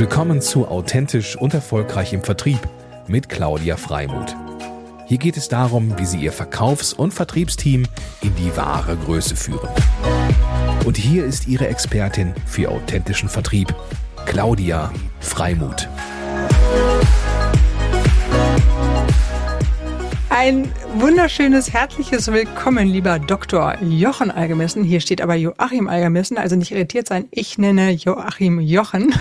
Willkommen zu Authentisch und Erfolgreich im Vertrieb mit Claudia Freimuth. Hier geht es darum, wie Sie Ihr Verkaufs- und Vertriebsteam in die wahre Größe führen. Und hier ist Ihre Expertin für authentischen Vertrieb, Claudia Freimuth. Ein wunderschönes, herzliches Willkommen, lieber Dr. Jochen Allgemessen. Hier steht aber Joachim Allgemessen, also nicht irritiert sein. Ich nenne Joachim Jochen.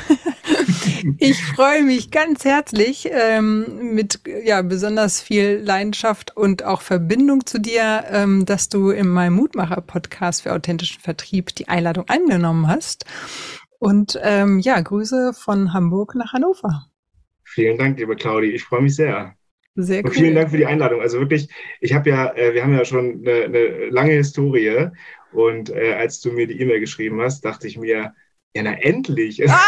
Ich freue mich ganz herzlich ähm, mit ja besonders viel Leidenschaft und auch Verbindung zu dir, ähm, dass du in meinem Mutmacher-Podcast für authentischen Vertrieb die Einladung angenommen hast. Und ähm, ja, Grüße von Hamburg nach Hannover. Vielen Dank, liebe Claudi. Ich freue mich sehr. Sehr cool. Und vielen Dank für die Einladung. Also wirklich, ich habe ja, äh, wir haben ja schon eine, eine lange Historie. Und äh, als du mir die E-Mail geschrieben hast, dachte ich mir, ja, na endlich. Ah!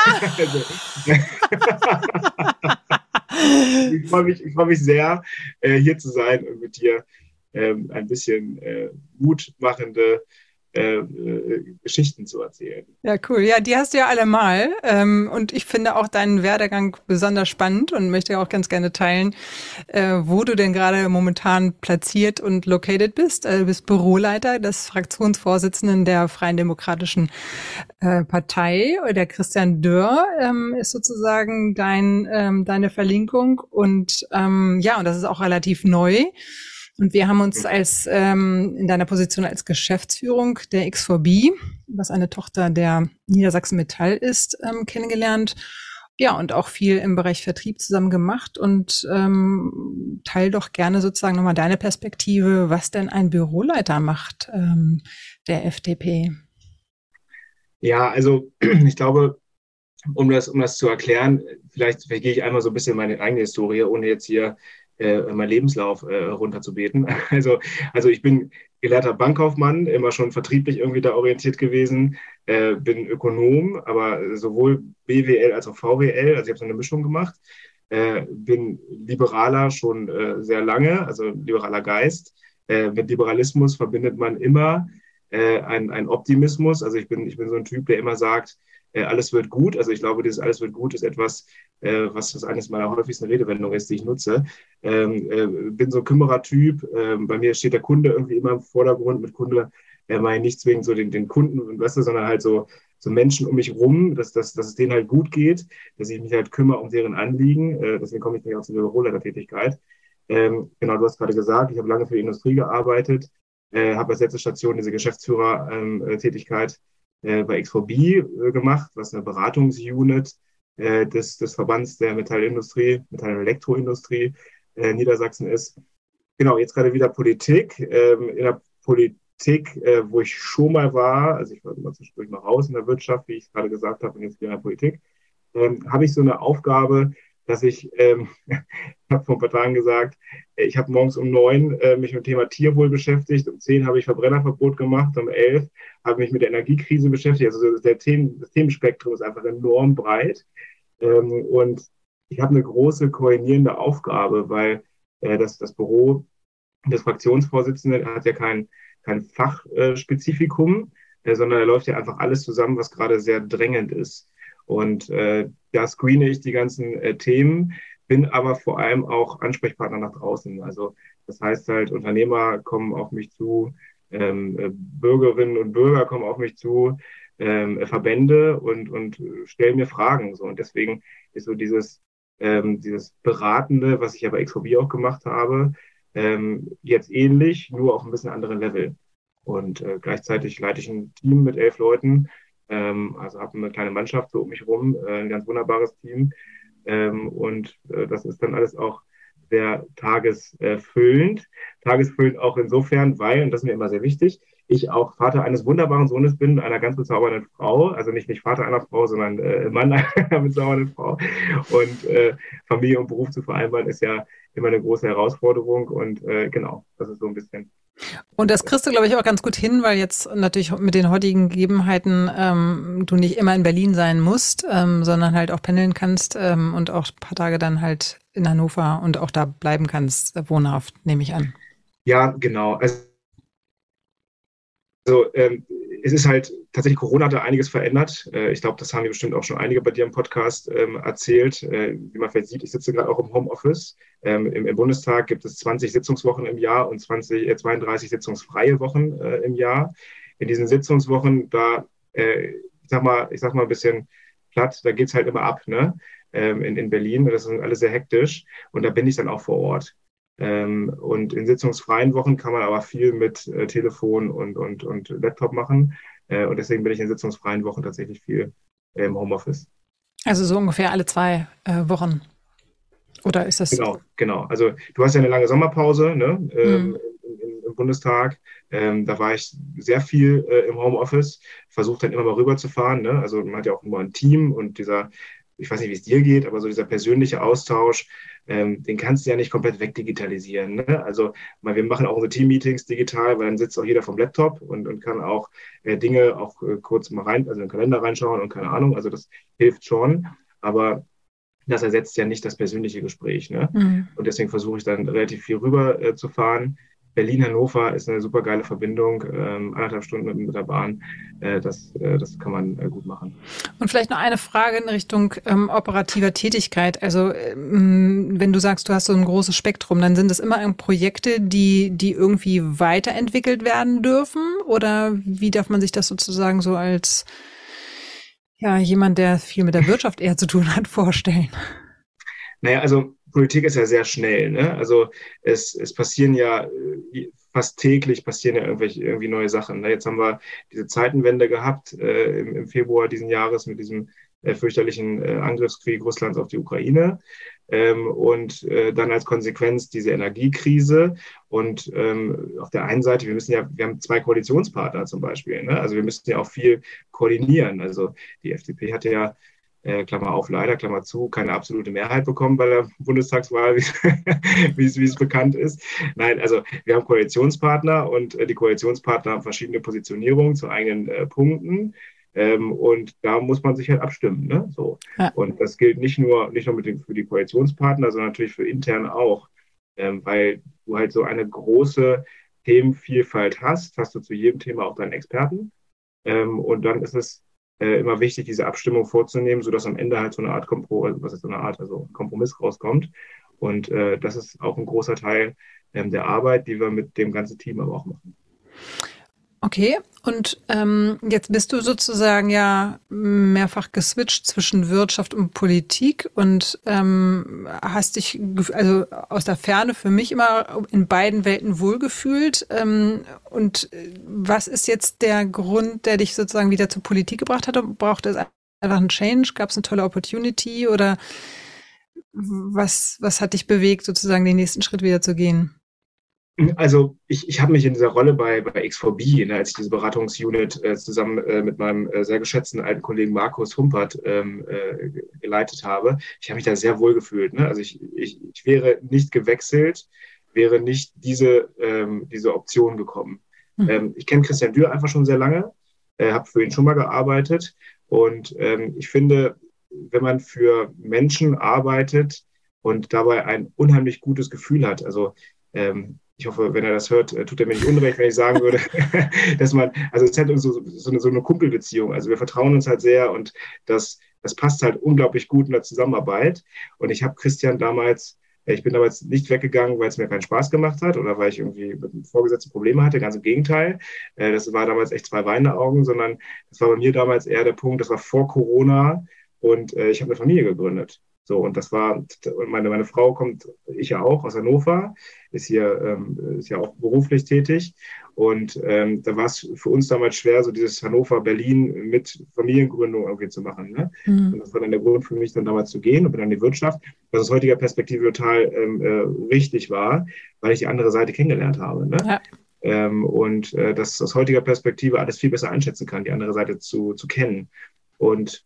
ich freue mich, freu mich sehr, äh, hier zu sein und mit dir ähm, ein bisschen äh, mutmachende äh, äh, Geschichten zu erzählen. Ja, cool. Ja, die hast du ja alle mal. Ähm, und ich finde auch deinen Werdegang besonders spannend und möchte auch ganz gerne teilen, äh, wo du denn gerade momentan platziert und located bist. Äh, du bist Büroleiter des Fraktionsvorsitzenden der Freien Demokratischen äh, Partei. Der Christian Dörr ähm, ist sozusagen dein, ähm, deine Verlinkung. Und ähm, ja, und das ist auch relativ neu. Und wir haben uns als ähm, in deiner Position als Geschäftsführung der X4B, was eine Tochter der Niedersachsen Metall ist, ähm, kennengelernt. Ja, und auch viel im Bereich Vertrieb zusammen gemacht und ähm, teil doch gerne sozusagen nochmal deine Perspektive, was denn ein Büroleiter macht ähm, der FDP. Ja, also ich glaube, um das, um das zu erklären, vielleicht vergehe ich einmal so ein bisschen meine eigene Historie, ohne jetzt hier äh, meinen Lebenslauf äh, runterzubeten. Also, also ich bin gelehrter Bankkaufmann, immer schon vertrieblich irgendwie da orientiert gewesen, äh, bin Ökonom, aber sowohl BWL als auch VWL, also ich habe so eine Mischung gemacht, äh, bin Liberaler schon äh, sehr lange, also liberaler Geist. Äh, mit Liberalismus verbindet man immer äh, einen Optimismus. Also ich bin, ich bin so ein Typ, der immer sagt, äh, alles wird gut. Also ich glaube, dieses alles wird gut ist etwas, äh, was das eines meiner häufigsten Redewendungen ist, die ich nutze. Ähm, äh, bin so ein Kümmerertyp. Ähm, bei mir steht der Kunde irgendwie immer im Vordergrund. Mit Kunde äh, meine ich nicht zwingend so den, den Kunden, weißt du, sondern halt so, so Menschen um mich rum, dass, dass, dass es denen halt gut geht, dass ich mich halt kümmere um deren Anliegen. Äh, deswegen komme ich nicht aus der Büroleitertätigkeit. Ähm, genau, du hast gerade gesagt, ich habe lange für die Industrie gearbeitet, äh, habe als letzte Station diese Geschäftsführertätigkeit äh, bei X4B äh, gemacht, was eine Beratungsunit äh, des, des Verbands der Metallindustrie, Metall- und Elektroindustrie äh, Niedersachsen ist. Genau, jetzt gerade wieder Politik. Ähm, in der Politik, äh, wo ich schon mal war, also ich war immer zwischendurch noch raus in der Wirtschaft, wie ich gerade gesagt habe, und jetzt wieder in der Politik, ähm, habe ich so eine Aufgabe, dass ich, ähm, ich habe vor ein paar Tagen gesagt, äh, ich habe morgens um neun äh, mich mit dem Thema Tierwohl beschäftigt, um zehn habe ich Verbrennerverbot gemacht, um elf habe mich mit der Energiekrise beschäftigt. Also der Themen, das Themenspektrum ist einfach enorm breit. Ähm, und ich habe eine große koordinierende Aufgabe, weil äh, das, das Büro des Fraktionsvorsitzenden hat ja kein, kein Fachspezifikum, äh, sondern da läuft ja einfach alles zusammen, was gerade sehr drängend ist. Und äh, da screene ich die ganzen äh, Themen, bin aber vor allem auch Ansprechpartner nach draußen. Also das heißt halt, Unternehmer kommen auf mich zu, ähm, äh, Bürgerinnen und Bürger kommen auf mich zu, ähm, Verbände und, und stellen mir Fragen. So. Und deswegen ist so dieses, ähm, dieses Beratende, was ich ja bei XVB auch gemacht habe, ähm, jetzt ähnlich, nur auf ein bisschen anderen Level. Und äh, gleichzeitig leite ich ein Team mit elf Leuten, ähm, also habe eine kleine Mannschaft so um mich rum, äh, ein ganz wunderbares Team. Ähm, und äh, das ist dann alles auch sehr tagesfüllend. Tagesfüllend auch insofern, weil, und das ist mir immer sehr wichtig, ich auch Vater eines wunderbaren Sohnes bin, einer ganz bezaubernden Frau, also nicht, nicht Vater einer Frau, sondern äh, Mann einer bezaubernden Frau. Und äh, Familie und Beruf zu vereinbaren ist ja immer eine große Herausforderung. Und äh, genau, das ist so ein bisschen und das kriegst du, glaube ich, auch ganz gut hin, weil jetzt natürlich mit den heutigen Gegebenheiten ähm, du nicht immer in Berlin sein musst, ähm, sondern halt auch pendeln kannst ähm, und auch ein paar Tage dann halt in Hannover und auch da bleiben kannst, äh, wohnhaft, nehme ich an. Ja, genau. Also also ähm, es ist halt tatsächlich, Corona hat da einiges verändert. Äh, ich glaube, das haben wir bestimmt auch schon einige bei dir im Podcast ähm, erzählt. Äh, wie man vielleicht sieht, ich sitze gerade auch im Homeoffice. Ähm, im, im, Bundestag gibt es 20 Sitzungswochen im Jahr und 20, äh, 32 sitzungsfreie Wochen äh, im Jahr. In diesen Sitzungswochen, da, äh, ich sag mal, ich sag mal ein bisschen platt, da geht es halt immer ab, ne? Ähm, in, in Berlin. Das ist alles sehr hektisch. Und da bin ich dann auch vor Ort. Ähm, und in sitzungsfreien Wochen kann man aber viel mit äh, Telefon und, und, und Laptop machen. Äh, und deswegen bin ich in sitzungsfreien Wochen tatsächlich viel im Homeoffice. Also so ungefähr alle zwei äh, Wochen. Oder ist das? Genau, genau. Also du hast ja eine lange Sommerpause ne, ähm, mhm. im, im, Bundestag. Ähm, da war ich sehr viel im Homeoffice, versucht dann immer mal rüberzufahren. Ne? Also man hat ja auch immer ein Team und dieser ich weiß nicht, wie es dir geht, aber so dieser persönliche Austausch, ähm, den kannst du ja nicht komplett wegdigitalisieren. Ne? Also weil wir machen auch unsere Team-Meetings digital, weil dann sitzt auch jeder vom Laptop und, und kann auch äh, Dinge auch äh, kurz mal rein, also in den Kalender reinschauen und keine Ahnung. Also das hilft schon. Aber das ersetzt ja nicht das persönliche Gespräch. Ne? Mhm. Und deswegen versuche ich dann relativ viel rüber äh, zu fahren. Berlin-Hannover ist eine super geile Verbindung, ähm, anderthalb Stunden mit, der Bahn. Äh, das, äh, das kann man äh, gut machen. Und vielleicht noch eine Frage in Richtung ähm, operativer Tätigkeit. Also ähm, wenn du sagst, du hast so ein großes Spektrum, dann sind es immer Projekte, die, die irgendwie weiterentwickelt werden dürfen? Oder wie darf man sich das sozusagen so als ja, jemand, der viel mit der Wirtschaft eher zu tun hat, vorstellen? Naja, also Politik ist ja sehr schnell. Ne? Also es, es passieren ja äh, fast täglich passieren ja irgendwelche irgendwie neue Sachen. Ne? Jetzt haben wir diese Zeitenwende gehabt äh, im, im, Februar diesen Jahres mit diesem äh, fürchterlichen äh, Angriffskrieg Russlands auf die Ukraine. Ähm, und äh, dann als Konsequenz diese Energiekrise. Und ähm, auf der einen Seite, wir müssen ja, wir haben zwei Koalitionspartner zum Beispiel. Ne? Also wir müssen ja auch viel koordinieren. Also die FDP hatte ja äh, Klammer auf, leider, Klammer zu, keine absolute Mehrheit bekommen bei der Bundestagswahl, wie es bekannt ist. Nein, also wir haben Koalitionspartner und äh, die Koalitionspartner haben verschiedene Positionierungen zu eigenen äh, Punkten. Ähm, und da muss man sich halt abstimmen. Ne? So. Ja. Und das gilt nicht nur, nicht nur mit den, für die Koalitionspartner, sondern natürlich für intern auch. Ähm, weil du halt so eine große Themenvielfalt hast, hast du zu jedem Thema auch deinen Experten. Ähm, und dann ist es äh, immer wichtig, diese Abstimmung vorzunehmen, sodass am Ende halt so eine Art Kompromiss, was ist so eine Art, also Kompromiss rauskommt. Und äh, das ist auch ein großer Teil ähm, der Arbeit, die wir mit dem ganzen Team aber auch machen. Okay, und ähm, jetzt bist du sozusagen ja mehrfach geswitcht zwischen Wirtschaft und Politik und ähm, hast dich also aus der Ferne für mich immer in beiden Welten wohlgefühlt. Ähm, und äh, was ist jetzt der Grund, der dich sozusagen wieder zur Politik gebracht hat? Braucht es einfach einen Change? Gab es eine tolle Opportunity oder was, was hat dich bewegt, sozusagen den nächsten Schritt wieder zu gehen? Also ich, ich habe mich in dieser Rolle bei, bei X4B, ne, als ich diese Beratungsunit äh, zusammen äh, mit meinem äh, sehr geschätzten alten Kollegen Markus Humpert ähm, äh, geleitet habe, ich habe mich da sehr wohl gefühlt. Ne? Also ich, ich, ich wäre nicht gewechselt, wäre nicht diese, ähm, diese Option gekommen. Mhm. Ähm, ich kenne Christian Dürr einfach schon sehr lange, äh, habe für ihn schon mal gearbeitet und ähm, ich finde, wenn man für Menschen arbeitet und dabei ein unheimlich gutes Gefühl hat, also ähm, ich hoffe, wenn er das hört, äh, tut er mir nicht unrecht, wenn ich sagen würde, dass man, also es halt so, so, eine, so eine Kumpelbeziehung. Also wir vertrauen uns halt sehr und das, das passt halt unglaublich gut in der Zusammenarbeit. Und ich habe Christian damals, äh, ich bin damals nicht weggegangen, weil es mir keinen Spaß gemacht hat oder weil ich irgendwie mit dem Vorgesetzten Probleme hatte, ganz im Gegenteil. Äh, das war damals echt zwei weinende Augen, sondern das war bei mir damals eher der Punkt, das war vor Corona und ich habe eine Familie gegründet. So, und das war, meine, meine Frau kommt, ich ja auch, aus Hannover, ist hier, ähm, ist ja auch beruflich tätig. Und ähm, da war es für uns damals schwer, so dieses Hannover-Berlin mit Familiengründung irgendwie zu machen. Ne? Mhm. Und das war dann der Grund für mich, dann damals zu gehen und bin dann in die Wirtschaft, was aus heutiger Perspektive total ähm, äh, richtig war, weil ich die andere Seite kennengelernt habe. Ne? Ja. Ähm, und äh, das aus heutiger Perspektive alles viel besser einschätzen kann, die andere Seite zu, zu kennen. Und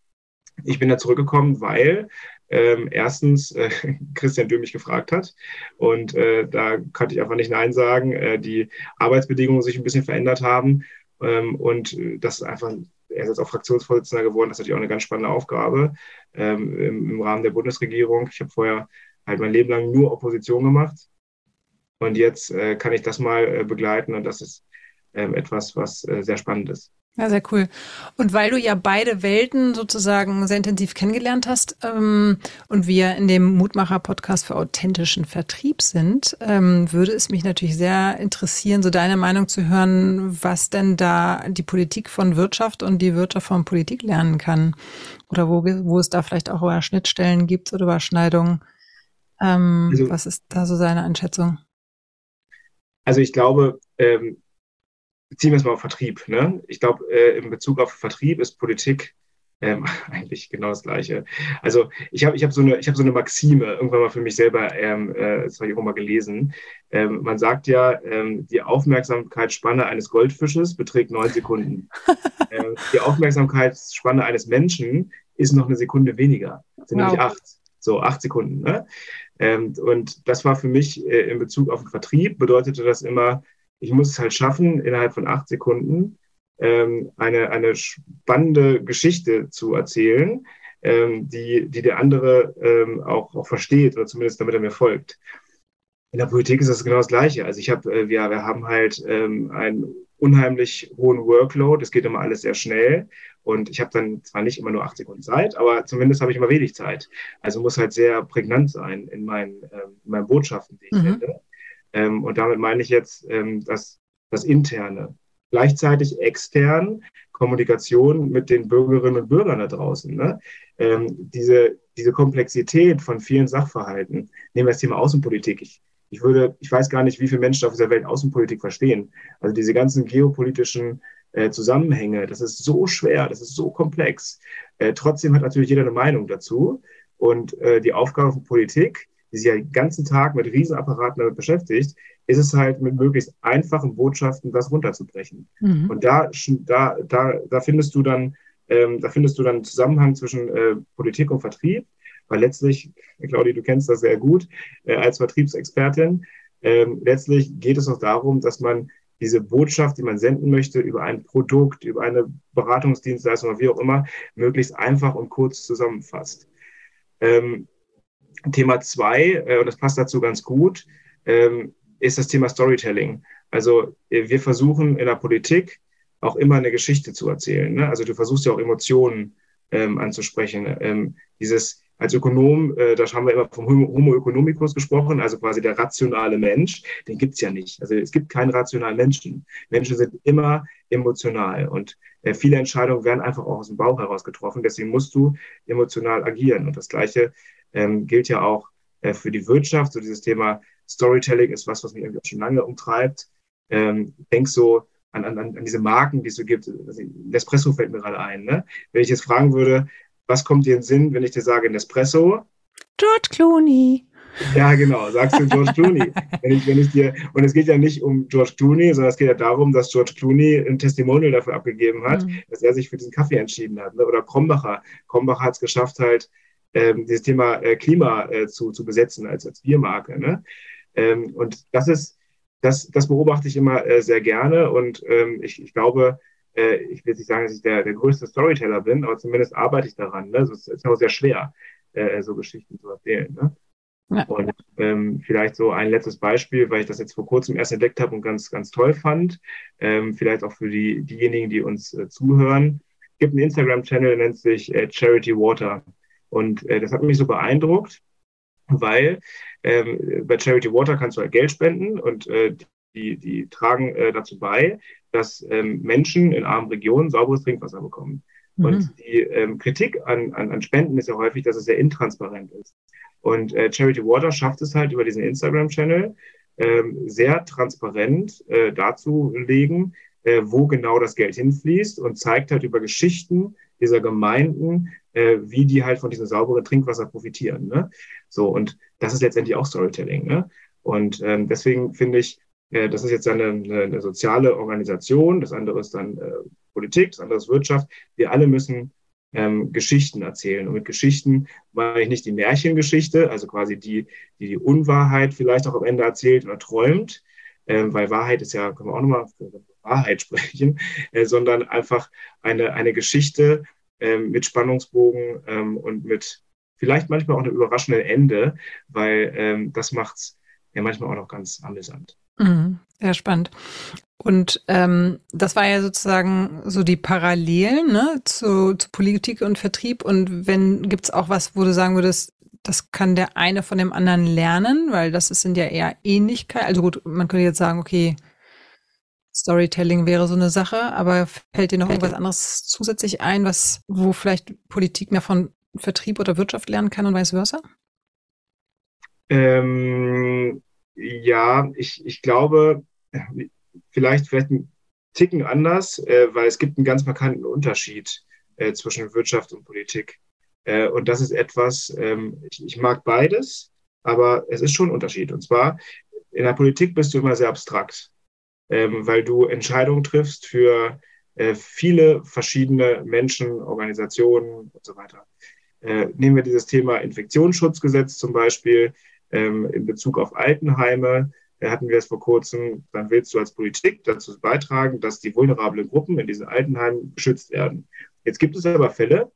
ich bin da zurückgekommen, weil ähm, erstens äh, Christian Dürr mich gefragt hat und äh, da konnte ich einfach nicht Nein sagen, äh, die Arbeitsbedingungen sich ein bisschen verändert haben ähm, und äh, das einfach, er ist jetzt auch Fraktionsvorsitzender geworden, das ist natürlich auch eine ganz spannende Aufgabe ähm, im, im, Rahmen der Bundesregierung. Ich habe vorher halt mein Leben lang nur Opposition gemacht und jetzt äh, kann ich das mal äh, begleiten und das ist ähm, etwas, was sehr spannend ist. Ja, sehr cool. Und weil du ja beide Welten sozusagen sehr intensiv kennengelernt hast ähm, und wir in dem Mutmacher-Podcast für authentischen Vertrieb sind, ähm, würde es mich natürlich sehr interessieren, so deine Meinung zu hören, was denn da die Politik von Wirtschaft und die Wirtschaft von Politik lernen kann. Oder wo, wo es da vielleicht auch Schnittstellen gibt oder Überschneidungen. Ähm, also, was ist da so seine Einschätzung? Also ich glaube, ähm, beziehen wir es mal auf Vertrieb. Ne? Ich glaube, äh, in Bezug auf Vertrieb ist Politik ähm, eigentlich genau das Gleiche. Also ich habe ich hab so, eine, hab so eine Maxime irgendwann mal für mich selber, ähm, äh, das habe ich auch mal gelesen. Ähm, man sagt ja, ähm, die Aufmerksamkeitsspanne eines Goldfisches beträgt neun Sekunden. ähm, die Aufmerksamkeitsspanne eines Menschen ist noch eine Sekunde weniger. Das sind wow. nämlich acht. So, acht Sekunden. Ne? Ähm, und das war für mich äh, in Bezug auf den Vertrieb, bedeutete das immer, ich muss es halt schaffen, innerhalb von acht Sekunden ähm, eine, eine spannende Geschichte zu erzählen, ähm, die, die der andere ähm, auch, auch versteht oder zumindest damit er mir folgt. In der Politik ist das genau das Gleiche. Also ich habe, äh, wir, wir haben halt ähm, einen unheimlich hohen Workload. Es geht immer alles sehr schnell. Und ich habe dann zwar nicht immer nur acht Sekunden Zeit, aber zumindest habe ich immer wenig Zeit. Also muss halt sehr prägnant sein in meinen, ähm, in meinen Botschaften, die ich mhm. sende. Ähm, und damit meine ich jetzt ähm, das, das Interne. Gleichzeitig extern Kommunikation mit den Bürgerinnen und Bürgern da draußen. Ne? Ähm, diese, diese Komplexität von vielen Sachverhalten. Nehmen wir das Thema Außenpolitik. Ich, ich würde, ich weiß gar nicht, wie viele Menschen auf dieser Welt Außenpolitik verstehen. Also diese ganzen geopolitischen äh, Zusammenhänge, das ist so schwer, das ist so komplex. Äh, trotzdem hat natürlich jeder eine Meinung dazu. Und äh, die Aufgabe von Politik die sich ja den ganzen Tag mit Riesenapparaten damit beschäftigt, ist es halt mit möglichst einfachen Botschaften das runterzubrechen. Mhm. Und da, da, da, da findest du dann, ähm, da findest du dann einen Zusammenhang zwischen äh, Politik und Vertrieb, weil letztlich, Claudia, du kennst das sehr gut äh, als Vertriebsexpertin, ähm, letztlich geht es auch darum, dass man diese Botschaft, die man senden möchte, über ein Produkt, über eine Beratungsdienstleistung oder wie auch immer, möglichst einfach und kurz zusammenfasst. Ähm, Thema zwei, äh, und das passt dazu ganz gut, ähm, ist das Thema Storytelling. Also äh, wir versuchen in der Politik auch immer eine Geschichte zu erzählen. Ne? Also du versuchst ja auch Emotionen ähm, anzusprechen. Ähm, dieses als Ökonom, äh, da haben wir immer vom Homo economicus gesprochen, also quasi der rationale Mensch, den gibt's ja nicht. Also es gibt keinen rationalen Menschen. Menschen sind immer emotional und äh, viele Entscheidungen werden einfach auch aus dem Bauch heraus getroffen. Deswegen musst du emotional agieren. Und das Gleiche ähm, gilt ja auch äh, für die Wirtschaft. So dieses Thema Storytelling ist was, was mich irgendwie auch schon lange umtreibt. Ähm, denk so an, an, an diese Marken, die es so gibt. Also Nespresso fällt mir gerade ein. Ne? Wenn ich jetzt fragen würde, was kommt dir in den Sinn, wenn ich dir sage Nespresso? George Clooney. Ja, genau, sagst du George Clooney. wenn ich, wenn ich dir, und es geht ja nicht um George Clooney, sondern es geht ja darum, dass George Clooney ein Testimonial dafür abgegeben hat, mhm. dass er sich für diesen Kaffee entschieden hat. Ne? Oder Krombacher. Krombacher hat es geschafft, halt ähm, dieses Thema äh, Klima äh, zu, zu besetzen als, als Biermarke. Ne? Ähm, und das ist, das, das beobachte ich immer äh, sehr gerne und ähm, ich, ich glaube, äh, ich will nicht sagen, dass ich der, der größte Storyteller bin, aber zumindest arbeite ich daran. Ne? Also es ist auch sehr schwer, äh, so Geschichten zu erzählen. Ne? Ja. Und ähm, vielleicht so ein letztes Beispiel, weil ich das jetzt vor kurzem erst entdeckt habe und ganz, ganz toll fand. Ähm, vielleicht auch für die, diejenigen, die uns äh, zuhören. Es gibt einen Instagram-Channel, der nennt sich äh, Charity Water. Und äh, das hat mich so beeindruckt, weil ähm, bei Charity Water kannst du halt Geld spenden und äh, die, die tragen äh, dazu bei, dass ähm, Menschen in armen Regionen sauberes Trinkwasser bekommen. Mhm. Und die ähm, Kritik an, an, an Spenden ist ja häufig, dass es sehr intransparent ist. Und äh, Charity Water schafft es halt über diesen Instagram-Channel ähm, sehr transparent äh, darzulegen, äh, wo genau das Geld hinfließt und zeigt halt über Geschichten dieser Gemeinden, äh, wie die halt von diesem sauberen Trinkwasser profitieren. Ne? So, und das ist letztendlich auch Storytelling. Ne? Und ähm, deswegen finde ich, äh, das ist jetzt eine, eine, soziale Organisation, das andere ist dann äh, Politik, das andere ist Wirtschaft. Wir alle müssen ähm, Geschichten erzählen. Und mit Geschichten meine ich nicht die Märchengeschichte, also quasi die, die die Unwahrheit vielleicht auch am Ende erzählt oder träumt, ähm, weil Wahrheit ist ja, können wir auch nochmal Wahrheit sprechen, äh, sondern einfach eine, eine Geschichte, ähm, mit Spannungsbogen ähm, und mit vielleicht manchmal auch einem überraschenden Ende, weil ähm, das macht's ja manchmal auch noch ganz amüsant. Mhm, sehr spannend. Und ähm, das war ja sozusagen so die Parallelen ne, zu, zu Politik und Vertrieb. Und wenn gibt's auch was, wo du sagen würdest, das kann der eine von dem anderen lernen, weil das sind ja eher Ähnlichkeiten. Also gut, man könnte jetzt sagen, okay, Storytelling wäre so eine Sache, aber fällt dir noch irgendwas anderes zusätzlich ein, was, wo vielleicht Politik mehr von Vertrieb oder Wirtschaft lernen kann und vice versa? Ähm, ja, ich, ich glaube, vielleicht, vielleicht ein Ticken anders, äh, weil es gibt einen ganz markanten Unterschied äh, zwischen Wirtschaft und Politik. Äh, und das ist etwas, ähm, ich, ich mag beides, aber es ist schon ein Unterschied. Und zwar, in der Politik bist du immer sehr abstrakt, ähm, weil du Entscheidungen triffst für äh, viele verschiedene Menschen, Organisationen und so weiter. Äh, nehmen wir dieses Thema Infektionsschutzgesetz zum Beispiel ähm, in Bezug auf Altenheime. Da hatten wir es vor kurzem, dann willst du als Politik dazu beitragen, dass die vulnerablen Gruppen in diesen Altenheimen geschützt werden. Jetzt gibt es aber Fälle,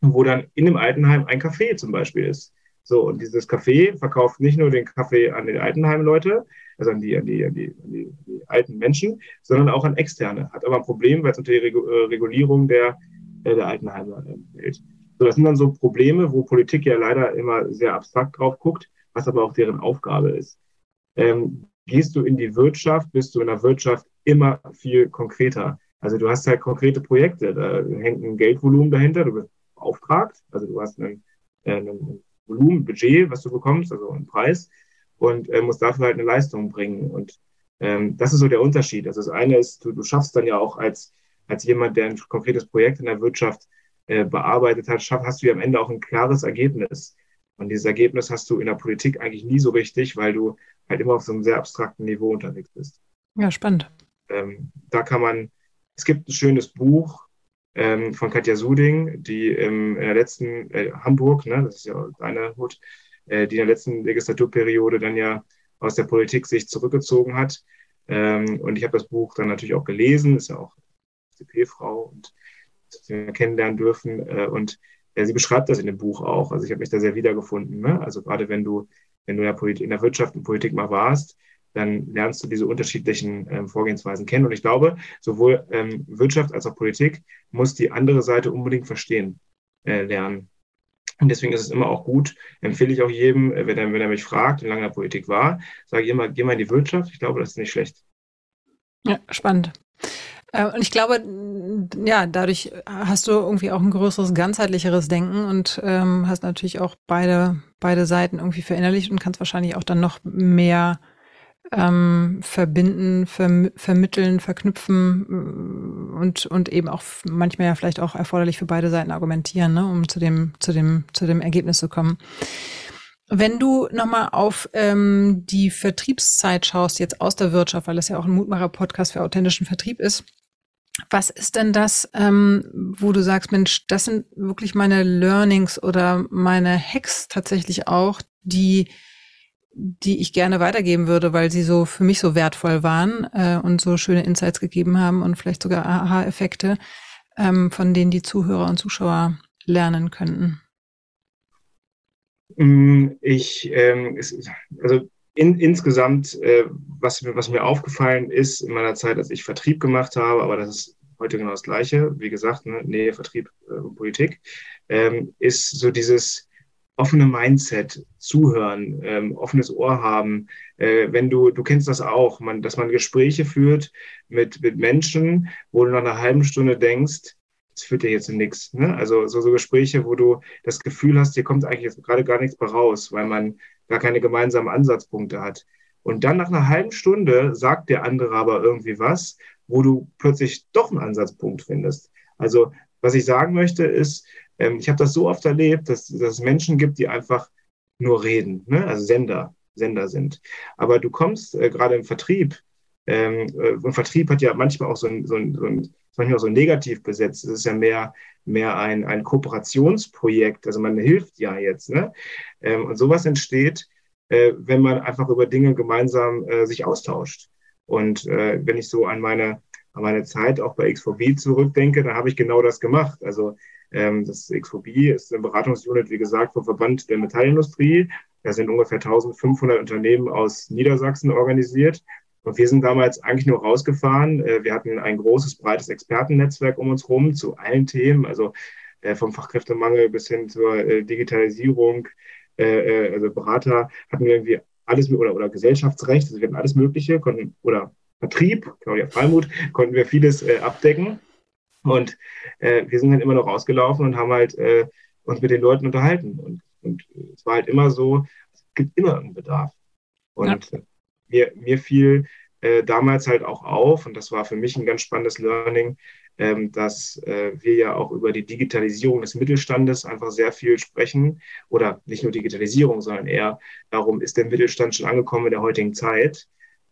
wo dann in dem Altenheim ein Café zum Beispiel ist. So, und dieses Café verkauft nicht nur den Kaffee an die Altenheimleute, also an die, an die, an die, an die, alten Menschen, sondern auch an Externe. Hat aber ein Problem, weil es unter die äh, Regulierung der, äh, der Altenheime fällt. So, das sind dann so Probleme, wo Politik ja leider immer sehr abstrakt drauf guckt, was aber auch deren Aufgabe ist. Ähm, gehst du in die Wirtschaft, bist du in der Wirtschaft immer viel konkreter. Also du hast halt konkrete Projekte, da hängt ein Geldvolumen dahinter, du bist beauftragt, also du hast einen, äh, einen Volumen, Budget, was du bekommst, also einen Preis und äh, musst dafür halt eine Leistung bringen. Und ähm, das ist so der Unterschied. Also das eine ist, du, du schaffst dann ja auch als, als jemand, der ein konkretes Projekt in der Wirtschaft äh, bearbeitet hat, schaff, hast du ja am Ende auch ein klares Ergebnis. Und dieses Ergebnis hast du in der Politik eigentlich nie so richtig, weil du halt immer auf so einem sehr abstrakten Niveau unterwegs bist. Ja, spannend. Ähm, da kann man, es gibt ein schönes Buch, ähm, von Katja Suding, die im, in der letzten äh, Hamburg, ne, das ist ja deine Hut, äh, die in der letzten Legislaturperiode dann ja aus der Politik sich zurückgezogen hat. Ähm, und ich habe das Buch dann natürlich auch gelesen, ist ja auch FDP-Frau und kennenlernen dürfen. Äh, und ja, sie beschreibt das in dem Buch auch. Also ich habe mich da sehr wiedergefunden. Ne? Also gerade wenn du, wenn du in der, Polit in der Wirtschaft und Politik mal warst, dann lernst du diese unterschiedlichen ähm, Vorgehensweisen kennen. Und ich glaube, sowohl ähm, Wirtschaft als auch Politik muss die andere Seite unbedingt verstehen äh, lernen. Und deswegen ist es immer auch gut, empfehle ich auch jedem, äh, wenn, er, wenn er mich fragt, wie lange er Politik war, sage ich immer, geh mal in die Wirtschaft. Ich glaube, das ist nicht schlecht. Ja, spannend. Äh, und ich glaube, ja, dadurch hast du irgendwie auch ein größeres, ganzheitlicheres Denken und ähm, hast natürlich auch beide, beide Seiten irgendwie verinnerlicht und kannst wahrscheinlich auch dann noch mehr ähm, verbinden, verm vermitteln, verknüpfen äh, und, und eben auch manchmal ja vielleicht auch erforderlich für beide Seiten argumentieren, ne, um zu dem, zu dem, zu dem Ergebnis zu kommen. Wenn du nochmal auf ähm, die Vertriebszeit schaust, jetzt aus der Wirtschaft, weil das ja auch ein Mutmacher-Podcast für authentischen Vertrieb ist, was ist denn das, ähm, wo du sagst, Mensch, das sind wirklich meine Learnings oder meine Hacks tatsächlich auch, die die ich gerne weitergeben würde, weil sie so für mich so wertvoll waren äh, und so schöne Insights gegeben haben und vielleicht sogar Aha-Effekte, ähm, von denen die Zuhörer und Zuschauer lernen könnten? Mm, ich, ähm, es, also in, insgesamt, äh, was, was mir aufgefallen ist in meiner Zeit, als ich Vertrieb gemacht habe, aber das ist heute genau das Gleiche, wie gesagt, ne, Nähe, Vertrieb, äh, Politik, ähm, ist so dieses, offene Mindset, zuhören, ähm, offenes Ohr haben. Äh, wenn du, du kennst das auch, man, dass man Gespräche führt mit, mit Menschen, wo du nach einer halben Stunde denkst, das führt ja jetzt zu nichts. Ne? Also so, so Gespräche, wo du das Gefühl hast, hier kommt eigentlich gerade gar nichts raus, weil man gar keine gemeinsamen Ansatzpunkte hat. Und dann nach einer halben Stunde sagt der andere aber irgendwie was, wo du plötzlich doch einen Ansatzpunkt findest. Also was ich sagen möchte ist, ähm, ich habe das so oft erlebt, dass, dass es Menschen gibt, die einfach nur reden, ne? also Sender, Sender sind. Aber du kommst äh, gerade im Vertrieb, ähm, äh, und Vertrieb hat ja manchmal auch so ein, so ein, so ein manchmal auch so negativ besetzt. Es ist ja mehr, mehr ein, ein Kooperationsprojekt. Also man hilft ja jetzt. Ne? Ähm, und sowas entsteht, äh, wenn man einfach über Dinge gemeinsam äh, sich austauscht. Und äh, wenn ich so an meine, an meine Zeit auch bei X4B zurückdenke, dann habe ich genau das gemacht. Also ähm, das XVB ist eine Beratungsunit, wie gesagt, vom Verband der Metallindustrie. Da sind ungefähr 1500 Unternehmen aus Niedersachsen organisiert. Und wir sind damals eigentlich nur rausgefahren. Äh, wir hatten ein großes, breites Expertennetzwerk um uns herum zu allen Themen, also äh, vom Fachkräftemangel bis hin zur äh, Digitalisierung. Also Berater hatten wir irgendwie alles oder, oder Gesellschaftsrecht, also wir hatten alles Mögliche, konnten, oder Vertrieb, Claudia Freimuth, konnten wir vieles abdecken. Und wir sind dann immer noch rausgelaufen und haben halt uns mit den Leuten unterhalten. Und, und es war halt immer so, es gibt immer einen Bedarf. Und ja mir, mir fiel äh, damals halt auch auf, und das war für mich ein ganz spannendes Learning, ähm, dass äh, wir ja auch über die Digitalisierung des Mittelstandes einfach sehr viel sprechen. Oder nicht nur Digitalisierung, sondern eher darum, ist der Mittelstand schon angekommen in der heutigen Zeit?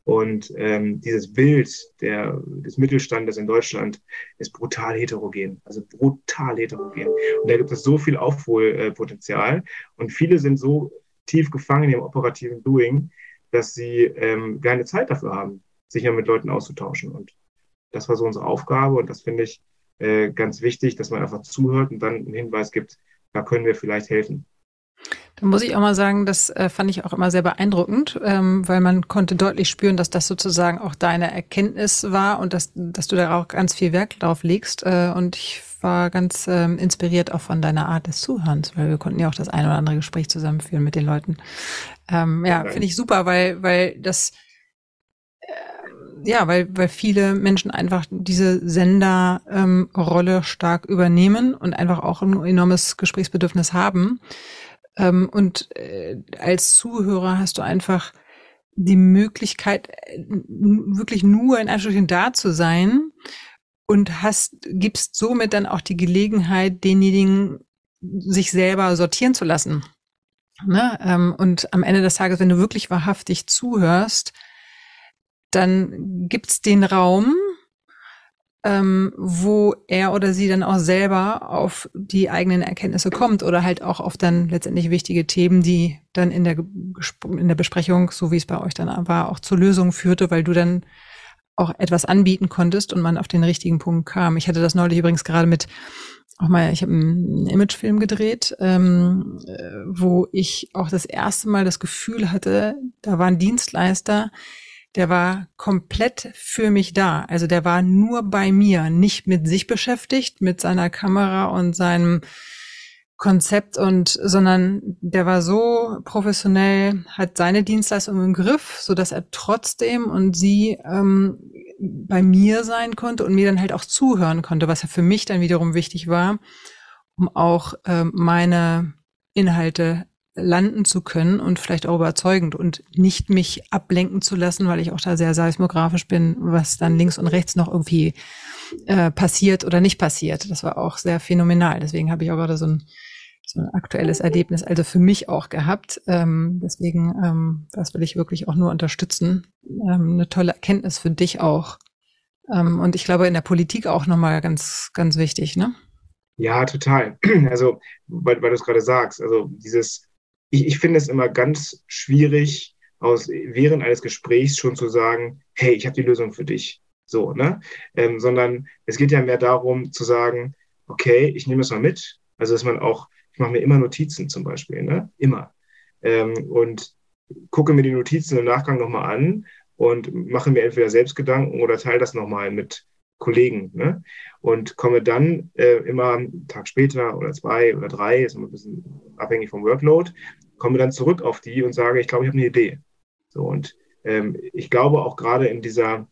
Und ähm, dieses Bild der, des Mittelstandes in Deutschland ist brutal heterogen, also brutal heterogen. Und da gibt es so viel Aufholpotenzial. Und viele sind so tief gefangen im operativen Doing, dass sie ähm, keine Zeit dafür haben, sich ja mit Leuten auszutauschen. Und das war so unsere Aufgabe und das finde ich äh, ganz wichtig, dass man einfach zuhört und dann einen Hinweis gibt, da können wir vielleicht helfen. Da muss ich auch mal sagen, das äh, fand ich auch immer sehr beeindruckend, ähm, weil man konnte deutlich spüren, dass das sozusagen auch deine Erkenntnis war und dass, dass du da auch ganz viel Werk drauf legst. Äh, und ich war ganz ähm, inspiriert auch von deiner Art des Zuhörens, weil wir konnten ja auch das ein oder andere Gespräch zusammenführen mit den Leuten. Ähm, ja, finde ich super, weil, weil das, äh, ja, weil, weil viele Menschen einfach diese Senderrolle ähm, stark übernehmen und einfach auch ein enormes Gesprächsbedürfnis haben. Ähm, und äh, als Zuhörer hast du einfach die Möglichkeit, äh, wirklich nur in Anführungsstrichen da zu sein und hast, gibst somit dann auch die Gelegenheit, denjenigen sich selber sortieren zu lassen. Ne? Ähm, und am Ende des Tages, wenn du wirklich wahrhaftig zuhörst, dann gibt's den Raum, ähm, wo er oder sie dann auch selber auf die eigenen Erkenntnisse kommt oder halt auch auf dann letztendlich wichtige Themen, die dann in der, in der Besprechung, so wie es bei euch dann war, auch zur Lösung führte, weil du dann auch etwas anbieten konntest und man auf den richtigen Punkt kam. Ich hatte das neulich übrigens gerade mit auch mal, ich habe einen Imagefilm gedreht, ähm, äh, wo ich auch das erste Mal das Gefühl hatte, da war ein Dienstleister, der war komplett für mich da. Also der war nur bei mir, nicht mit sich beschäftigt, mit seiner Kamera und seinem Konzept und, sondern der war so professionell, hat seine Dienstleistung im Griff, so dass er trotzdem und sie ähm, bei mir sein konnte und mir dann halt auch zuhören konnte, was ja für mich dann wiederum wichtig war, um auch äh, meine Inhalte landen zu können und vielleicht auch überzeugend und nicht mich ablenken zu lassen, weil ich auch da sehr seismografisch bin, was dann links und rechts noch irgendwie äh, passiert oder nicht passiert. Das war auch sehr phänomenal. Deswegen habe ich auch gerade so ein, so ein aktuelles Erlebnis, also für mich auch gehabt. Ähm, deswegen, ähm, das will ich wirklich auch nur unterstützen. Ähm, eine tolle Erkenntnis für dich auch. Ähm, und ich glaube in der Politik auch nochmal ganz, ganz wichtig, ne? Ja, total. Also, weil, weil du es gerade sagst, also dieses ich, ich finde es immer ganz schwierig, aus, während eines Gesprächs schon zu sagen, hey, ich habe die Lösung für dich. So, ne? Ähm, sondern es geht ja mehr darum zu sagen, okay, ich nehme es mal mit. Also, dass man auch, ich mache mir immer Notizen zum Beispiel, ne? Immer. Ähm, und gucke mir die Notizen im Nachgang nochmal an und mache mir entweder selbst Gedanken oder teile das nochmal mit Kollegen. Ne? Und komme dann äh, immer einen Tag später oder zwei oder drei, ist immer ein bisschen abhängig vom Workload, komme dann zurück auf die und sage, ich glaube, ich habe eine Idee. So, und ähm, ich glaube auch gerade in dieser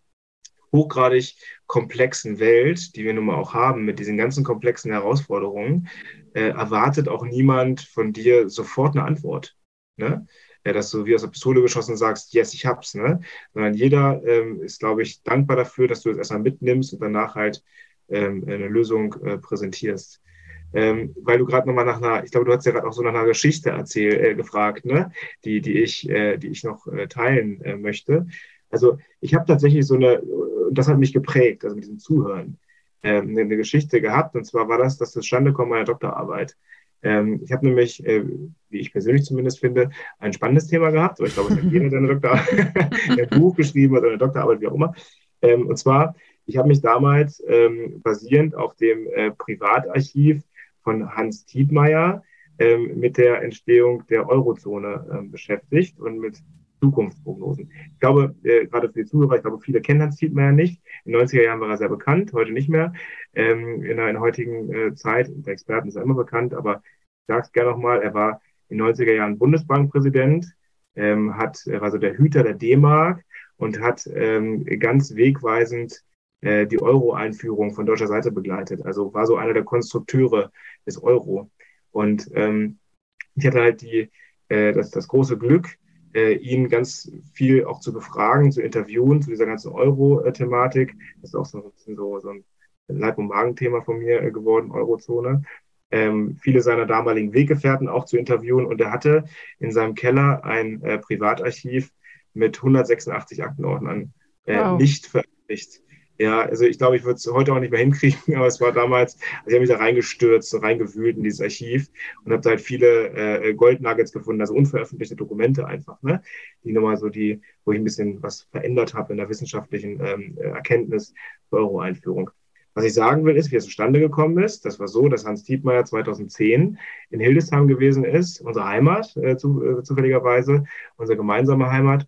hochgradig komplexen Welt, die wir nun mal auch haben, mit diesen ganzen komplexen Herausforderungen, äh, erwartet auch niemand von dir sofort eine Antwort. Ne? ja, dass du wie aus der Pistole geschossen sagst, yes, ich hab's, ne? Sondern jeder ähm, ist, glaube ich, dankbar dafür, dass du es erstmal mitnimmst und danach halt eine Lösung äh, präsentierst. Ähm, weil du gerade nochmal nach einer, ich glaube, du hast ja gerade auch so nach einer Geschichte erzählt, äh, gefragt, ne? Die, die ich, äh, die ich noch äh, teilen äh, möchte. Also ich habe tatsächlich so eine, das hat mich geprägt, also mit diesem Zuhören, ähm, eine, eine Geschichte gehabt. Und zwar war das das Zustande kommen meiner Doktorarbeit. Ähm, ich habe nämlich, äh, wie ich persönlich zumindest finde, ein spannendes Thema gehabt. Aber ich glaube, es hat jeder, der eine Doktor ein Buch geschrieben hat oder eine Doktorarbeit, wie auch immer. Ähm, und zwar, ich habe mich damals ähm, basierend auf dem äh, Privatarchiv von Hans Tietmeyer ähm, mit der Entstehung der Eurozone ähm, beschäftigt und mit Zukunftsprognosen. Ich glaube, äh, gerade für die Zuhörer, ich glaube, viele kennen Hans Tietmeyer nicht. In den 90er Jahren war er sehr bekannt, heute nicht mehr. Ähm, in, der, in der heutigen äh, Zeit, der Experten ist er immer bekannt, aber ich sage es gerne nochmal, er war in den 90er Jahren Bundesbankpräsident, ähm, hat, er war so der Hüter der D-Mark und hat ähm, ganz wegweisend äh, die Euro-Einführung von deutscher Seite begleitet. Also war so einer der Konstrukteure des Euro. Und ähm, ich hatte halt die, äh, das, das große Glück, äh, ihn ganz viel auch zu befragen, zu interviewen zu dieser ganzen Euro-Thematik. Das ist auch so, so, so ein Leib- und Magenthema von mir äh, geworden, Eurozone. Ähm, viele seiner damaligen Weggefährten auch zu interviewen. Und er hatte in seinem Keller ein äh, Privatarchiv mit 186 Aktenordnern äh, wow. nicht veröffentlicht. Ja, also ich glaube, ich würde es heute auch nicht mehr hinkriegen, aber es war damals, also ich habe mich da reingestürzt, reingewühlt in dieses Archiv und habe da halt viele äh, Goldnuggets gefunden, also unveröffentlichte Dokumente einfach, ne? Die nochmal so die, wo ich ein bisschen was verändert habe in der wissenschaftlichen ähm, Erkenntnis zur Euro-Einführung. Was ich sagen will, ist, wie es zustande gekommen ist. Das war so, dass Hans Tietmeyer 2010 in Hildesheim gewesen ist, unsere Heimat, äh, zu, äh, zufälligerweise, unsere gemeinsame Heimat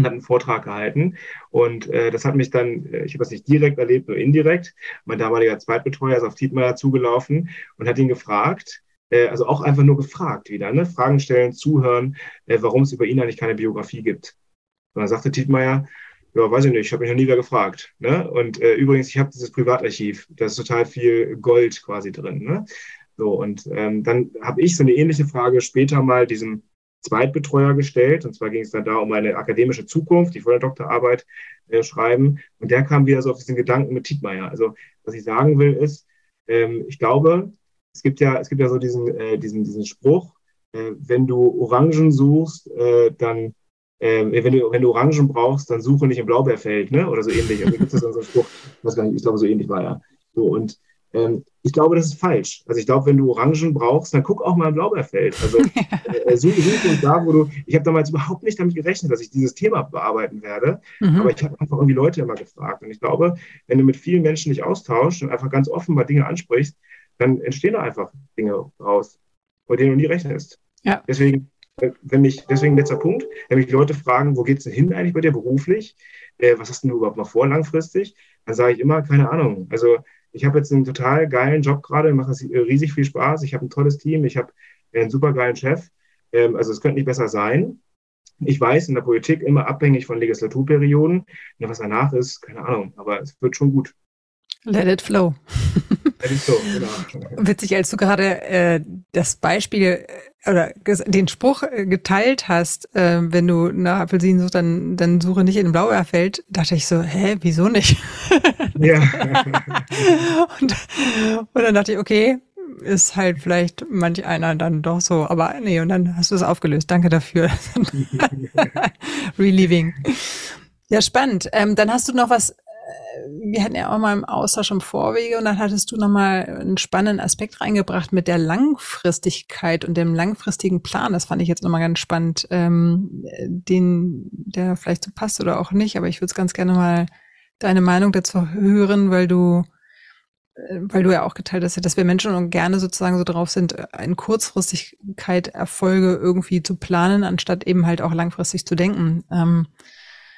und hat einen Vortrag gehalten. Und äh, das hat mich dann, äh, ich habe das nicht direkt erlebt, nur indirekt. Mein damaliger Zweitbetreuer ist auf Tietmeyer zugelaufen und hat ihn gefragt, äh, also auch einfach nur gefragt wieder, ne? Fragen stellen, zuhören, äh, warum es über ihn eigentlich keine Biografie gibt. Und dann sagte Tietmeyer, ja, weiß ich nicht, ich habe mich noch nie wieder gefragt. Ne? Und äh, übrigens, ich habe dieses Privatarchiv, da ist total viel Gold quasi drin. Ne? So, und ähm, dann habe ich so eine ähnliche Frage später mal diesem Zweitbetreuer gestellt. Und zwar ging es dann da um eine akademische Zukunft, die vor der Doktorarbeit äh, schreiben. Und der kam wieder so auf diesen Gedanken mit Tietmeier. Also, was ich sagen will, ist, ähm, ich glaube, es gibt ja, es gibt ja so diesen, äh, diesen, diesen Spruch, äh, wenn du Orangen suchst, äh, dann äh, wenn, du, wenn du Orangen brauchst, dann suche nicht im Blaubeerfeld, ne? Oder so ähnlich. Also gibt so einen Spruch, ich weiß gar nicht, ich glaube, so ähnlich war er. So, und ähm, ich glaube, das ist falsch. Also ich glaube, wenn du Orangen brauchst, dann guck auch mal im Blaubeerfeld. Also äh, suche, suche da, wo du. Ich habe damals überhaupt nicht damit gerechnet, dass ich dieses Thema bearbeiten werde. Mhm. Aber ich habe einfach irgendwie Leute immer gefragt. Und ich glaube, wenn du mit vielen Menschen dich austauschst und einfach ganz offen mal Dinge ansprichst, dann entstehen da einfach Dinge raus, vor denen du nie rechnest. Ja. Deswegen, äh, wenn mich, deswegen letzter Punkt, wenn mich Leute fragen, wo geht es denn hin eigentlich bei dir beruflich? Äh, was hast du überhaupt noch vor langfristig? Dann sage ich immer, keine Ahnung. Also ich habe jetzt einen total geilen Job gerade, macht das riesig viel Spaß. Ich habe ein tolles Team, ich habe einen super geilen Chef. Ähm, also es könnte nicht besser sein. Ich weiß, in der Politik immer abhängig von Legislaturperioden. Was danach ist, keine Ahnung, aber es wird schon gut. Let it flow. Let it flow, genau. Witzig, als du gerade äh, das Beispiel äh, oder den Spruch äh, geteilt hast, äh, wenn du nach Apfelsinen suchst, dann, dann suche nicht in dem Blauerfeld, dachte ich so, hä, wieso nicht? Ja. und, und dann dachte ich, okay, ist halt vielleicht manch einer dann doch so, aber nee, und dann hast du es aufgelöst. Danke dafür. Relieving. Ja, spannend. Ähm, dann hast du noch was wir hatten ja auch mal im Austausch im Vorwege und dann hattest du nochmal einen spannenden Aspekt reingebracht mit der Langfristigkeit und dem langfristigen Plan. Das fand ich jetzt nochmal ganz spannend, ähm, den, der vielleicht so passt oder auch nicht, aber ich würde es ganz gerne mal deine Meinung dazu hören, weil du äh, weil du ja auch geteilt hast, dass wir Menschen gerne sozusagen so drauf sind, in Kurzfristigkeit Erfolge irgendwie zu planen, anstatt eben halt auch langfristig zu denken. Ähm,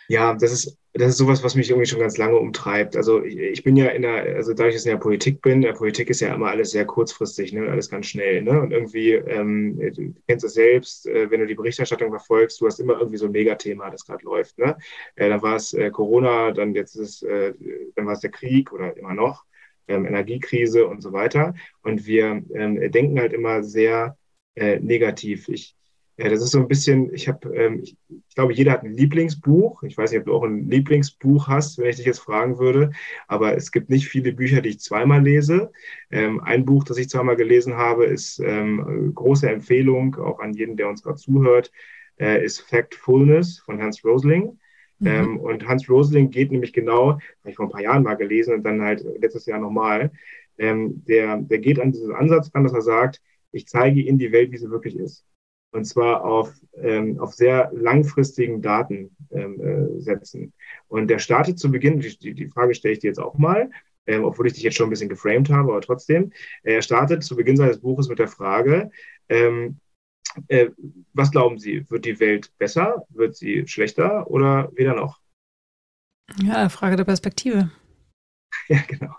ja, das ist, das ist sowas, was mich irgendwie schon ganz lange umtreibt. Also ich, ich bin ja in der, also dass ich in der Politik bin, in der Politik ist ja immer alles sehr kurzfristig, ne, alles ganz schnell, ne? Und irgendwie, ähm, du kennst es selbst, äh, wenn du die Berichterstattung verfolgst, du hast immer irgendwie so ein Megathema, das gerade läuft, ne? Äh, dann war es äh, Corona, dann jetzt ist, äh, dann war es der Krieg oder immer noch, ähm, Energiekrise und so weiter. Und wir ähm, denken halt immer sehr äh, negativ. Ich das ist so ein bisschen, ich habe, ähm, ich, ich, glaube, jeder hat ein Lieblingsbuch. Ich weiß nicht, ob du auch ein Lieblingsbuch hast, wenn ich dich jetzt fragen würde, aber es gibt nicht viele Bücher, die ich zweimal lese. Ähm, ein Buch, das ich zweimal gelesen habe, ist ähm, große Empfehlung, auch an jeden, der uns gerade zuhört, äh, ist Factfulness von Hans Rosling. Mhm. Ähm, und Hans Rosling geht nämlich genau, habe ich vor ein paar Jahren mal gelesen und dann halt letztes Jahr nochmal, ähm, der, der geht an diesen Ansatz ran, dass er sagt, ich zeige Ihnen die Welt, wie sie wirklich ist und zwar auf, ähm, auf sehr langfristigen Daten ähm, äh, setzen. Und der startet zu Beginn, die, die Frage stelle ich dir jetzt auch mal, ähm, obwohl ich dich jetzt schon ein bisschen geframed habe, aber trotzdem, er startet zu Beginn seines Buches mit der Frage, ähm, Äh, was glauben Sie? Wird die Welt besser? Wird sie schlechter oder weder noch? Ja, Frage der Perspektive. Ja, genau.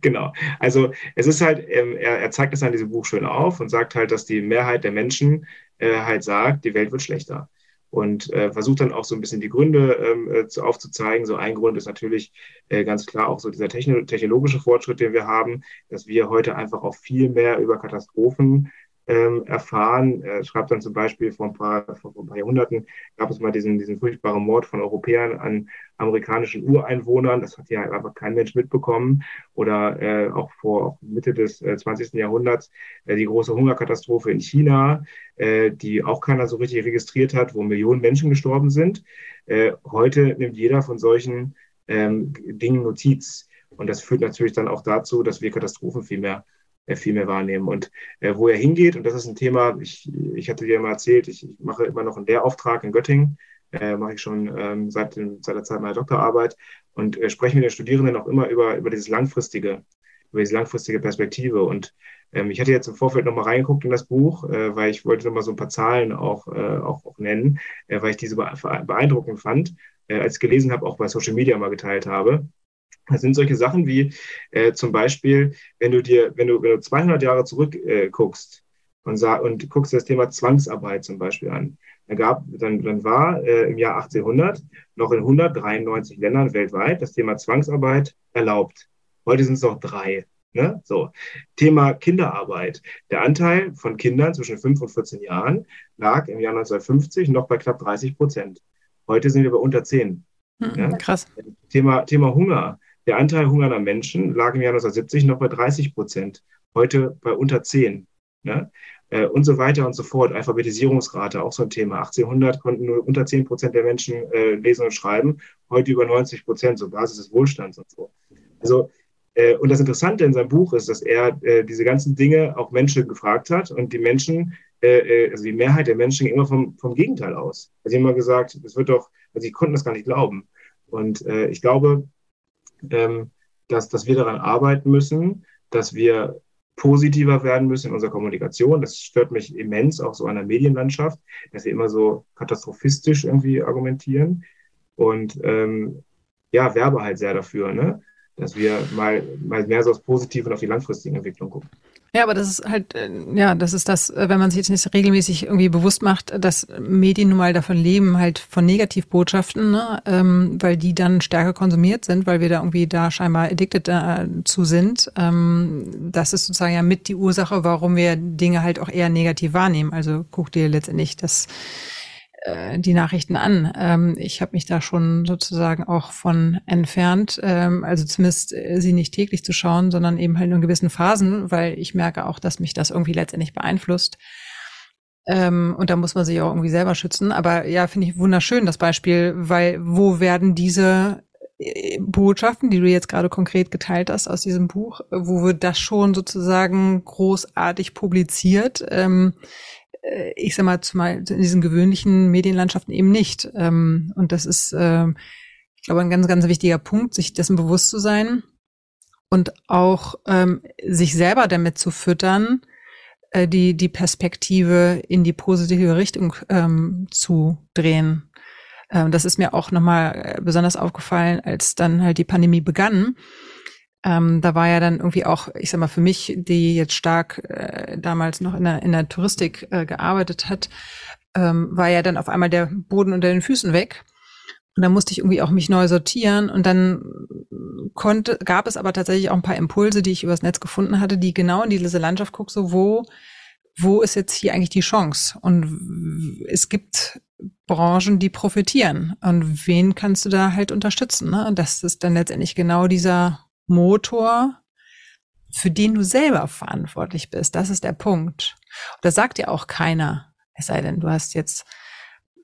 genau. Also es ist halt, ähm, er, er, zeigt es an diesem Buch schön auf und sagt halt, dass die Mehrheit der Menschen äh, halt sagt, die Welt wird schlechter. Und äh, versucht dann auch so ein bisschen die Gründe ähm, äh, zu, aufzuzeigen. So ein Grund ist natürlich äh, ganz klar auch so dieser technologische Fortschritt, den wir haben, dass wir heute einfach auch viel mehr über Katastrophen ähm, erfahren. Er schreibt dann zum Beispiel vor ein, paar, vor ein paar Jahrhunderten gab es mal diesen, diesen furchtbaren Mord von Europäern an amerikanischen Ureinwohnern. Das hat ja einfach kein Mensch mitbekommen. Oder äh, auch vor Mitte des äh, 20. Jahrhunderts äh, die große Hungerkatastrophe in China, äh, die auch keiner so richtig registriert hat, wo Millionen Menschen gestorben sind. Äh, heute nimmt jeder von solchen ähm, Dingen Notiz. Und das führt natürlich dann auch dazu, dass wir Katastrophen viel mehr viel mehr wahrnehmen. Und äh, wo er hingeht, und das ist ein Thema, ich, ich hatte dir mal erzählt, ich, ich mache immer noch einen Lehrauftrag in Göttingen, äh, mache ich schon ähm, seit, seit der Zeit meiner Doktorarbeit und äh, spreche mit den Studierenden auch immer über, über dieses langfristige, über diese langfristige Perspektive. Und ähm, ich hatte jetzt im Vorfeld nochmal reingeguckt in das Buch, äh, weil ich wollte nochmal so ein paar Zahlen auch, äh, auch, auch nennen, äh, weil ich diese beeindruckend fand, äh, als ich gelesen habe, auch bei Social Media mal geteilt habe. Das sind solche Sachen wie äh, zum Beispiel, wenn du dir, wenn du, wenn du 200 Jahre zurück äh, guckst und, und guckst das Thema Zwangsarbeit zum Beispiel an, dann, gab, dann, dann war äh, im Jahr 1800 noch in 193 Ländern weltweit das Thema Zwangsarbeit erlaubt. Heute sind es noch drei. Ne? So. Thema Kinderarbeit. Der Anteil von Kindern zwischen 5 und 14 Jahren lag im Jahr 1950 noch bei knapp 30 Prozent. Heute sind wir bei unter 10. Hm, ja? Krass. Thema, Thema Hunger. Der Anteil hungernder Menschen lag im Jahr 1970 noch bei 30 Prozent, heute bei unter 10. Ne? Äh, und so weiter und so fort. Alphabetisierungsrate, auch so ein Thema. 1800 konnten nur unter 10 Prozent der Menschen äh, lesen und schreiben, heute über 90 Prozent, so Basis des Wohlstands und so. Also, äh, und das Interessante in seinem Buch ist, dass er äh, diese ganzen Dinge auch Menschen gefragt hat und die Menschen, äh, äh, also die Mehrheit der Menschen ging immer vom, vom Gegenteil aus. Also immer gesagt, es wird doch, also sie konnten das gar nicht glauben. Und ich glaube, ähm, dass, dass wir daran arbeiten müssen, dass wir positiver werden müssen in unserer Kommunikation. Das stört mich immens, auch so an der Medienlandschaft, dass wir immer so katastrophistisch irgendwie argumentieren. Und ähm, ja, werbe halt sehr dafür, ne? dass wir mal, mal mehr so aufs Positive und auf die langfristige Entwicklung gucken. Ja, aber das ist halt, äh, ja, das ist das, äh, wenn man sich jetzt nicht regelmäßig irgendwie bewusst macht, dass Medien nun mal davon leben, halt von Negativbotschaften, ne? ähm, weil die dann stärker konsumiert sind, weil wir da irgendwie da scheinbar addicted dazu sind. Ähm, das ist sozusagen ja mit die Ursache, warum wir Dinge halt auch eher negativ wahrnehmen. Also guck dir letztendlich das äh, die Nachrichten an. Ähm, ich habe mich da schon sozusagen auch von entfernt, ähm, also zumindest äh, sie nicht täglich zu schauen, sondern eben halt nur in gewissen Phasen, weil ich merke auch, dass mich das irgendwie letztendlich beeinflusst. Ähm, und da muss man sich auch irgendwie selber schützen. Aber ja, finde ich wunderschön das Beispiel, weil wo werden diese äh, Botschaften, die du jetzt gerade konkret geteilt hast aus diesem Buch, wo wird das schon sozusagen großartig publiziert? Ähm, äh, ich sag mal, zumal in diesen gewöhnlichen Medienlandschaften eben nicht. Ähm, und das ist, äh, ich glaube, ein ganz, ganz wichtiger Punkt, sich dessen bewusst zu sein und auch ähm, sich selber damit zu füttern, äh, die, die Perspektive in die positive Richtung ähm, zu drehen. Ähm, das ist mir auch nochmal besonders aufgefallen, als dann halt die Pandemie begann ähm, da war ja dann irgendwie auch, ich sag mal, für mich, die jetzt stark äh, damals noch in der, in der Touristik äh, gearbeitet hat, ähm, war ja dann auf einmal der Boden unter den Füßen weg. Und dann musste ich irgendwie auch mich neu sortieren und dann konnte, gab es aber tatsächlich auch ein paar Impulse, die ich übers Netz gefunden hatte, die genau in diese Landschaft gucken, so wo, wo ist jetzt hier eigentlich die Chance? Und es gibt Branchen, die profitieren. Und wen kannst du da halt unterstützen? Ne? Und das ist dann letztendlich genau dieser Motor, für den du selber verantwortlich bist. Das ist der Punkt. Und das sagt ja auch keiner. Es sei denn, du hast jetzt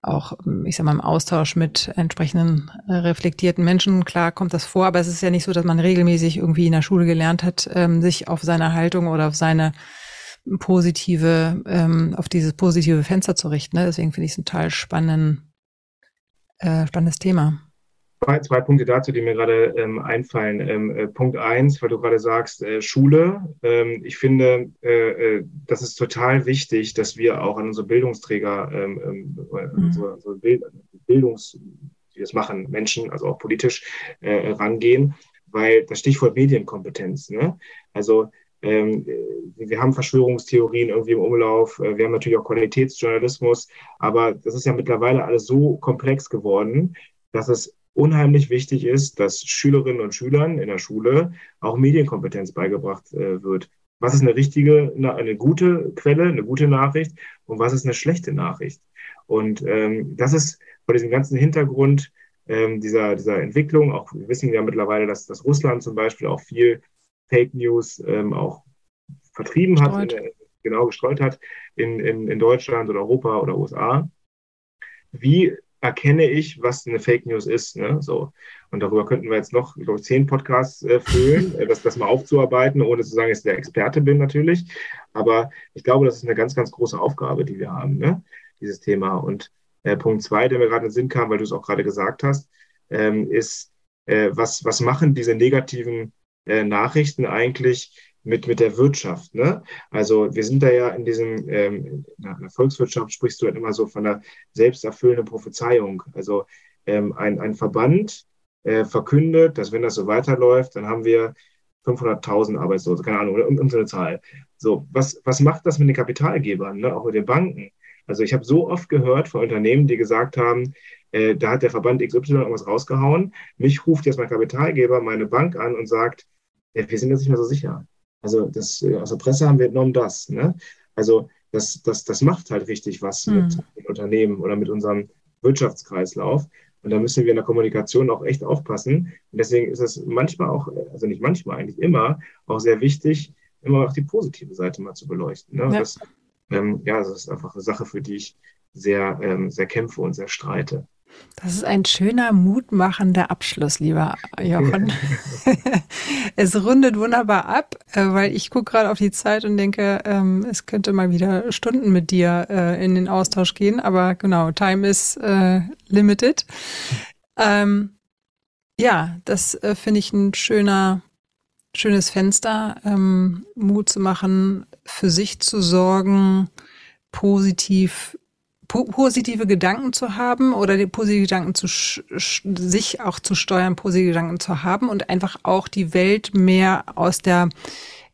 auch, ich sag mal, im Austausch mit entsprechenden äh, reflektierten Menschen, klar kommt das vor, aber es ist ja nicht so, dass man regelmäßig irgendwie in der Schule gelernt hat, ähm, sich auf seine Haltung oder auf seine positive, ähm, auf dieses positive Fenster zu richten. Ne? Deswegen finde ich es ein total spannenden, äh, spannendes Thema. Zwei, zwei Punkte dazu, die mir gerade ähm, einfallen. Ähm, äh, Punkt eins, weil du gerade sagst, äh, Schule. Ähm, ich finde, äh, äh das ist total wichtig, dass wir auch an unsere Bildungsträger, ähm, ähm, mhm. so, so Bild, Bildungs, die das machen, Menschen, also auch politisch, äh, rangehen, weil das Stichwort Medienkompetenz. Ne? Also ähm, wir haben Verschwörungstheorien irgendwie im Umlauf, wir haben natürlich auch Qualitätsjournalismus, aber das ist ja mittlerweile alles so komplex geworden, dass es unheimlich wichtig ist, dass Schülerinnen und Schülern in der Schule auch Medienkompetenz beigebracht äh, wird. Was ist eine richtige, eine, eine, gute Quelle, eine gute Nachricht und was ist eine schlechte Nachricht? Und ähm, das ist vor diesem ganzen Hintergrund ähm, dieser, dieser Entwicklung, auch wir wissen ja mittlerweile, dass, dass Russland zum Beispiel auch viel Fake News ähm, auch vertrieben gestreut. hat, in, genau gestreut hat in, in, in Deutschland oder Europa oder USA. Wie erkenne ich, was eine Fake News ist. Ne? So. Und darüber könnten wir jetzt noch, glaube ich, zehn Podcasts äh, füllen, äh, das, das mal aufzuarbeiten, ohne zu sagen, dass ich der Experte bin natürlich. Aber ich glaube, das ist eine ganz, ganz große Aufgabe, die wir haben, ne? dieses Thema. Und äh, Punkt zwei, der mir gerade in den Sinn kam, weil du es auch gerade gesagt hast, ähm, ist, äh, was, was machen diese negativen äh, Nachrichten eigentlich mit, mit der Wirtschaft. Ne? Also wir sind da ja in diesem, ähm, in der Volkswirtschaft sprichst du halt immer so von einer selbsterfüllenden Prophezeiung. Also ähm, ein, ein Verband äh, verkündet, dass wenn das so weiterläuft, dann haben wir 500.000 Arbeitslose, keine Ahnung, oder irgendeine Zahl. So, was, was macht das mit den Kapitalgebern, ne? auch mit den Banken? Also ich habe so oft gehört von Unternehmen, die gesagt haben, äh, da hat der Verband XY irgendwas rausgehauen. Mich ruft jetzt mein Kapitalgeber, meine Bank an und sagt, äh, wir sind jetzt nicht mehr so sicher. Also das, äh, aus der Presse haben wir entnommen das. Ne? Also das, das, das macht halt richtig was mhm. mit den Unternehmen oder mit unserem Wirtschaftskreislauf. Und da müssen wir in der Kommunikation auch echt aufpassen. Und deswegen ist es manchmal auch, also nicht manchmal, eigentlich immer, auch sehr wichtig, immer auch die positive Seite mal zu beleuchten. Ne? Ja. Das, ähm, ja, das ist einfach eine Sache, für die ich sehr, ähm, sehr kämpfe und sehr streite. Das ist ein schöner, mutmachender Abschluss, lieber Jochen. es rundet wunderbar ab, äh, weil ich gucke gerade auf die Zeit und denke, ähm, es könnte mal wieder Stunden mit dir äh, in den Austausch gehen. Aber genau, Time is äh, limited. Ähm, ja, das finde ich ein schöner, schönes Fenster, ähm, Mut zu machen, für sich zu sorgen, positiv positive Gedanken zu haben oder die positive Gedanken zu sich auch zu steuern, positive Gedanken zu haben und einfach auch die Welt mehr aus der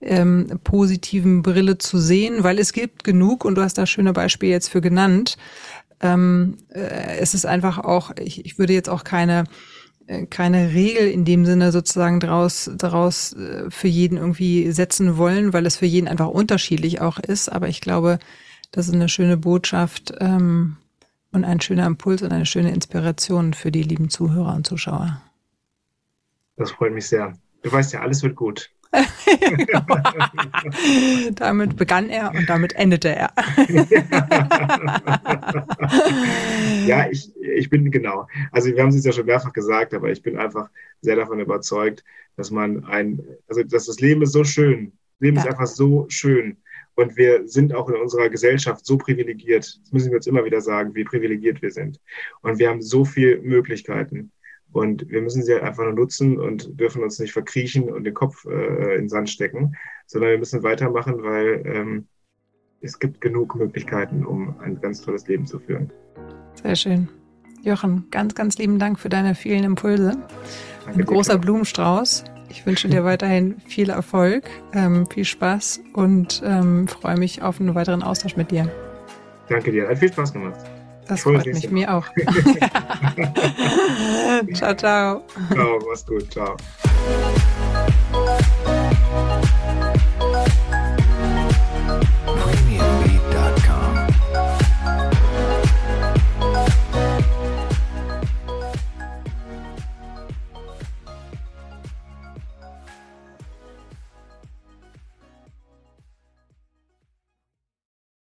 ähm, positiven Brille zu sehen, weil es gibt genug und du hast da schöne Beispiele jetzt für genannt. Ähm, äh, es ist einfach auch, ich, ich würde jetzt auch keine äh, keine Regel in dem Sinne sozusagen daraus, daraus äh, für jeden irgendwie setzen wollen, weil es für jeden einfach unterschiedlich auch ist. Aber ich glaube, das ist eine schöne Botschaft ähm, und ein schöner Impuls und eine schöne Inspiration für die lieben Zuhörer und Zuschauer. Das freut mich sehr. Du weißt ja, alles wird gut. damit begann er und damit endete er. ja, ich, ich bin genau. Also wir haben es ja schon mehrfach gesagt, aber ich bin einfach sehr davon überzeugt, dass man ein, also dass das Leben ist so schön. Das Leben ja. ist einfach so schön. Und wir sind auch in unserer Gesellschaft so privilegiert. Das müssen wir uns immer wieder sagen, wie privilegiert wir sind. Und wir haben so viele Möglichkeiten. Und wir müssen sie halt einfach nur nutzen und dürfen uns nicht verkriechen und den Kopf äh, in den Sand stecken, sondern wir müssen weitermachen, weil ähm, es gibt genug Möglichkeiten, um ein ganz tolles Leben zu führen. Sehr schön. Jochen, ganz, ganz lieben Dank für deine vielen Impulse. Danke ein großer. Blumenstrauß. Ich wünsche dir weiterhin viel Erfolg, ähm, viel Spaß und ähm, freue mich auf einen weiteren Austausch mit dir. Danke dir, hat viel Spaß gemacht. Das freut mich, mir auch. ciao, ciao. Ciao, mach's gut, ciao.